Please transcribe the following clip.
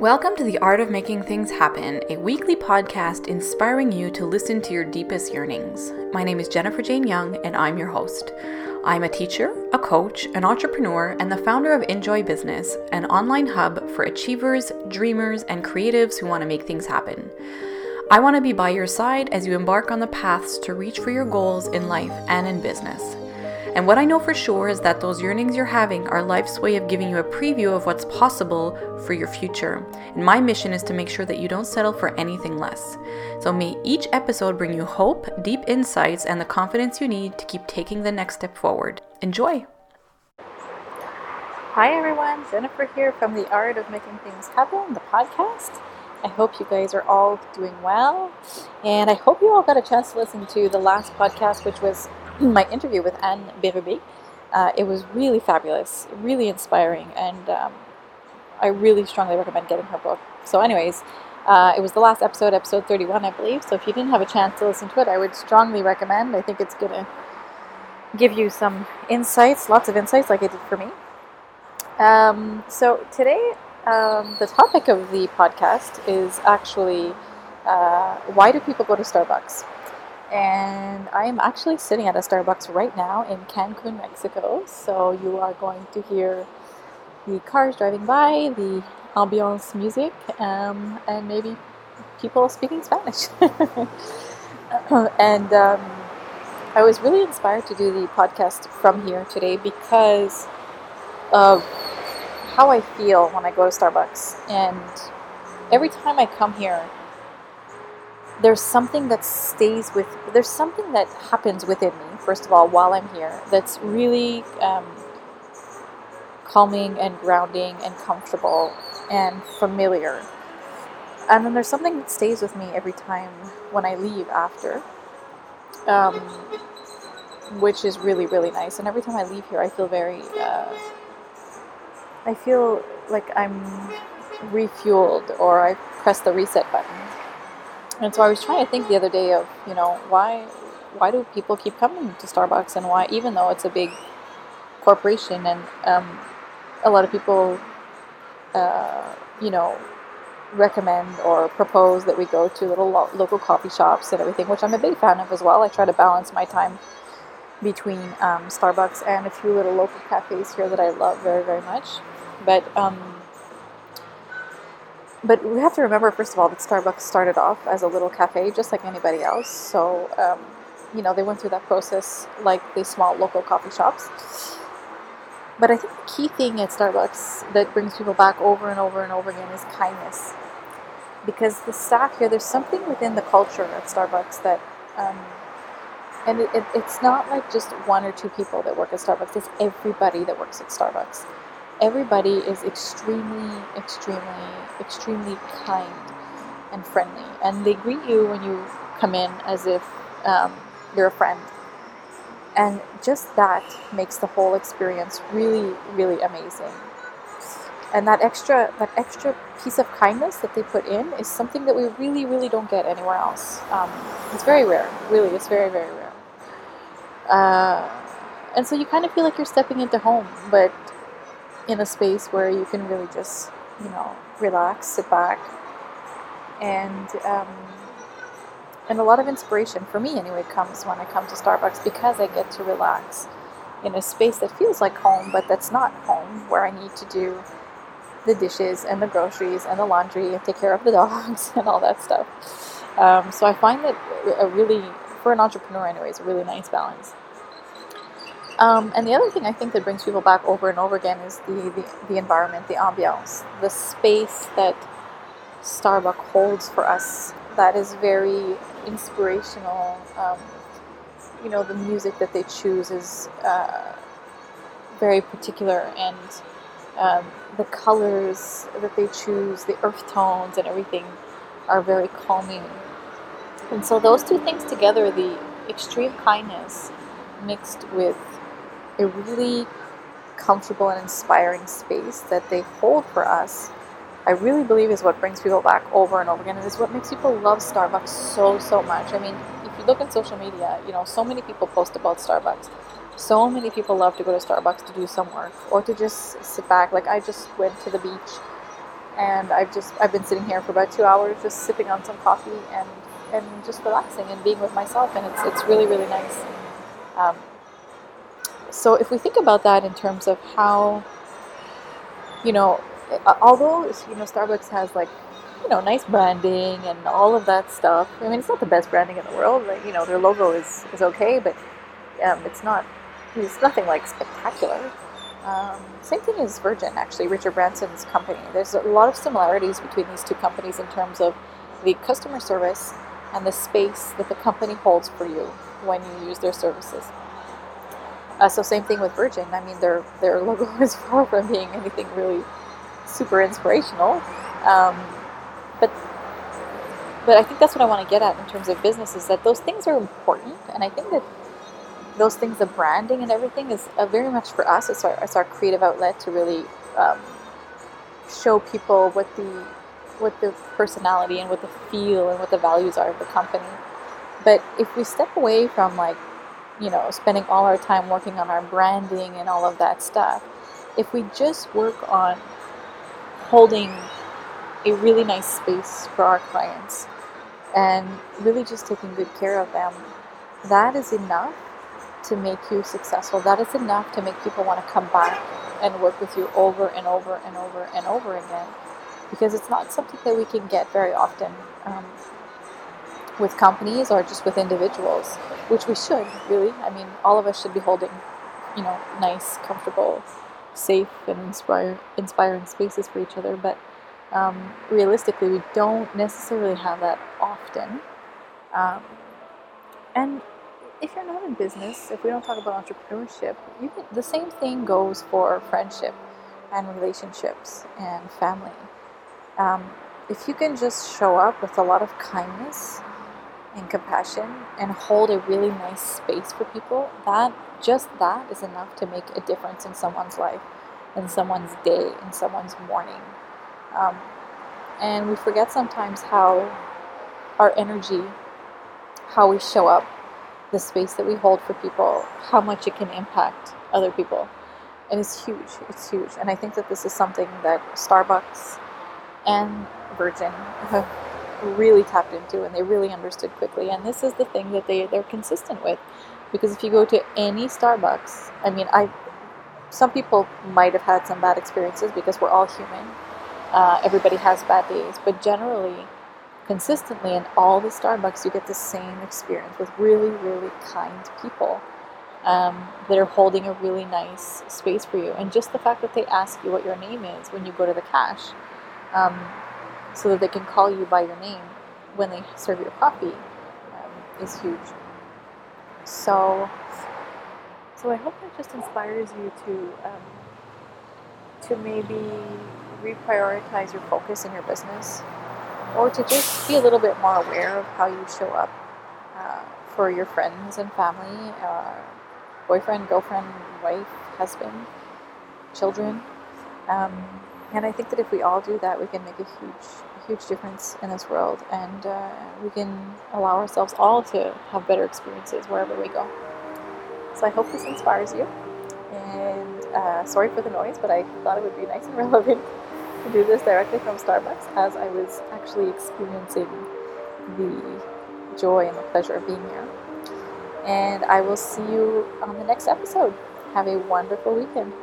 Welcome to The Art of Making Things Happen, a weekly podcast inspiring you to listen to your deepest yearnings. My name is Jennifer Jane Young, and I'm your host. I'm a teacher, a coach, an entrepreneur, and the founder of InJoy Business, an online hub for achievers, dreamers, and creatives who want to make things happen. I want to be by your side as you embark on the paths to reach for your goals in life and in business. And what I know for sure is that those yearnings you're having are life's way of giving you a preview of what's possible for your future. And my mission is to make sure that you don't settle for anything less. So may each episode bring you hope, deep insights, and the confidence you need to keep taking the next step forward. Enjoy! Hi everyone, Jennifer here from The Art of Making Things Happen, the podcast. I hope you guys are all doing well. And I hope you all got a chance to listen to the last podcast, which was my interview with Anne Bérubé. Uh, it was really fabulous, really inspiring, and um, I really strongly recommend getting her book. So, anyways, uh, it was the last episode, episode 31, I believe. So, if you didn't have a chance to listen to it, I would strongly recommend. I think it's going to give you some insights, lots of insights, like it did for me. Um, so, today, um, the topic of the podcast is actually uh, why do people go to Starbucks? And I am actually sitting at a Starbucks right now in Cancun, Mexico. So you are going to hear the cars driving by, the ambiance music, um, and maybe people speaking Spanish. and um, I was really inspired to do the podcast from here today because of how I feel when I go to Starbucks. And every time I come here, there's something that stays with there's something that happens within me first of all while i'm here that's really um, calming and grounding and comfortable and familiar. And then there's something that stays with me every time when i leave after um, which is really really nice. And every time i leave here i feel very uh, i feel like i'm refueled or i press the reset button and so I was trying to think the other day of, you know, why why do people keep coming to Starbucks and why, even though it's a big corporation and um, a lot of people, uh, you know, recommend or propose that we go to little lo- local coffee shops and everything, which I'm a big fan of as well. I try to balance my time between um, Starbucks and a few little local cafes here that I love very, very much. But um, but we have to remember, first of all, that Starbucks started off as a little cafe, just like anybody else. So, um, you know, they went through that process like the small local coffee shops. But I think the key thing at Starbucks that brings people back over and over and over again is kindness. Because the staff here, there's something within the culture at Starbucks that, um, and it, it, it's not like just one or two people that work at Starbucks, it's everybody that works at Starbucks everybody is extremely, extremely, extremely kind and friendly. And they greet you when you come in as if um, you're a friend. And just that makes the whole experience really, really amazing. And that extra, that extra piece of kindness that they put in is something that we really, really don't get anywhere else. Um, it's very rare, really. It's very, very rare. Uh, and so you kind of feel like you're stepping into home, but in a space where you can really just, you know, relax, sit back, and um, and a lot of inspiration for me anyway comes when I come to Starbucks because I get to relax in a space that feels like home, but that's not home, where I need to do the dishes and the groceries and the laundry and take care of the dogs and all that stuff. Um, so I find that a really, for an entrepreneur, anyways, a really nice balance. Um, and the other thing I think that brings people back over and over again is the, the, the environment, the ambiance, the space that Starbucks holds for us. That is very inspirational. Um, you know, the music that they choose is uh, very particular, and um, the colors that they choose, the earth tones, and everything are very calming. And so, those two things together the extreme kindness mixed with a really comfortable and inspiring space that they hold for us, I really believe is what brings people back over and over again. And is what makes people love Starbucks so, so much. I mean, if you look at social media, you know, so many people post about Starbucks. So many people love to go to Starbucks to do some work or to just sit back. Like, I just went to the beach and I've just I've been sitting here for about two hours, just sipping on some coffee and and just relaxing and being with myself, and it's it's really really nice. Um, so if we think about that in terms of how, you know, although you know Starbucks has like you know nice branding and all of that stuff. I mean, it's not the best branding in the world. Like you know, their logo is is okay, but um, it's not. It's nothing like spectacular. Um, same thing as Virgin, actually, Richard Branson's company. There's a lot of similarities between these two companies in terms of the customer service and the space that the company holds for you when you use their services. Uh, so same thing with Virgin. I mean, their their logo is far from being anything really super inspirational, um, but but I think that's what I want to get at in terms of business is that those things are important, and I think that those things, the branding and everything, is uh, very much for us. It's our, it's our creative outlet to really um, show people what the what the personality and what the feel and what the values are of the company. But if we step away from like, you know, spending all our time working on our branding and all of that stuff, if we just work on holding a really nice space for our clients and really just taking good care of them, that is enough to make you successful. That is enough to make people want to come back and work with you over and over and over and over again because it's not something that we can get very often um, with companies or just with individuals, which we should really. I mean, all of us should be holding, you know, nice, comfortable, safe, and inspire, inspiring spaces for each other. But um, realistically, we don't necessarily have that often. Um, and if you're not in business, if we don't talk about entrepreneurship, can, the same thing goes for friendship and relationships and family. Um, if you can just show up with a lot of kindness and compassion and hold a really nice space for people, that just that is enough to make a difference in someone's life, in someone's day, in someone's morning. Um, and we forget sometimes how our energy, how we show up the space that we hold for people, how much it can impact other people. And it's huge. It's huge. And I think that this is something that Starbucks and Virgin have really tapped into and they really understood quickly. And this is the thing that they, they're consistent with. Because if you go to any Starbucks, I mean, I some people might have had some bad experiences because we're all human. Uh, everybody has bad days, but generally, consistently in all the Starbucks, you get the same experience with really, really kind people um, that are holding a really nice space for you. And just the fact that they ask you what your name is when you go to the cash, um, so that they can call you by your name when they serve your coffee, um, is huge. So, so I hope that just inspires you to um, to maybe reprioritize your focus in your business or to just be a little bit more aware of how you show up uh, for your friends and family, uh, boyfriend, girlfriend, wife, husband, children. Um, and I think that if we all do that, we can make a huge, huge difference in this world, and uh, we can allow ourselves all to have better experiences wherever we go. So I hope this inspires you. And uh, sorry for the noise, but I thought it would be nice and relevant to do this directly from Starbucks as I was actually experiencing the joy and the pleasure of being here. And I will see you on the next episode. Have a wonderful weekend.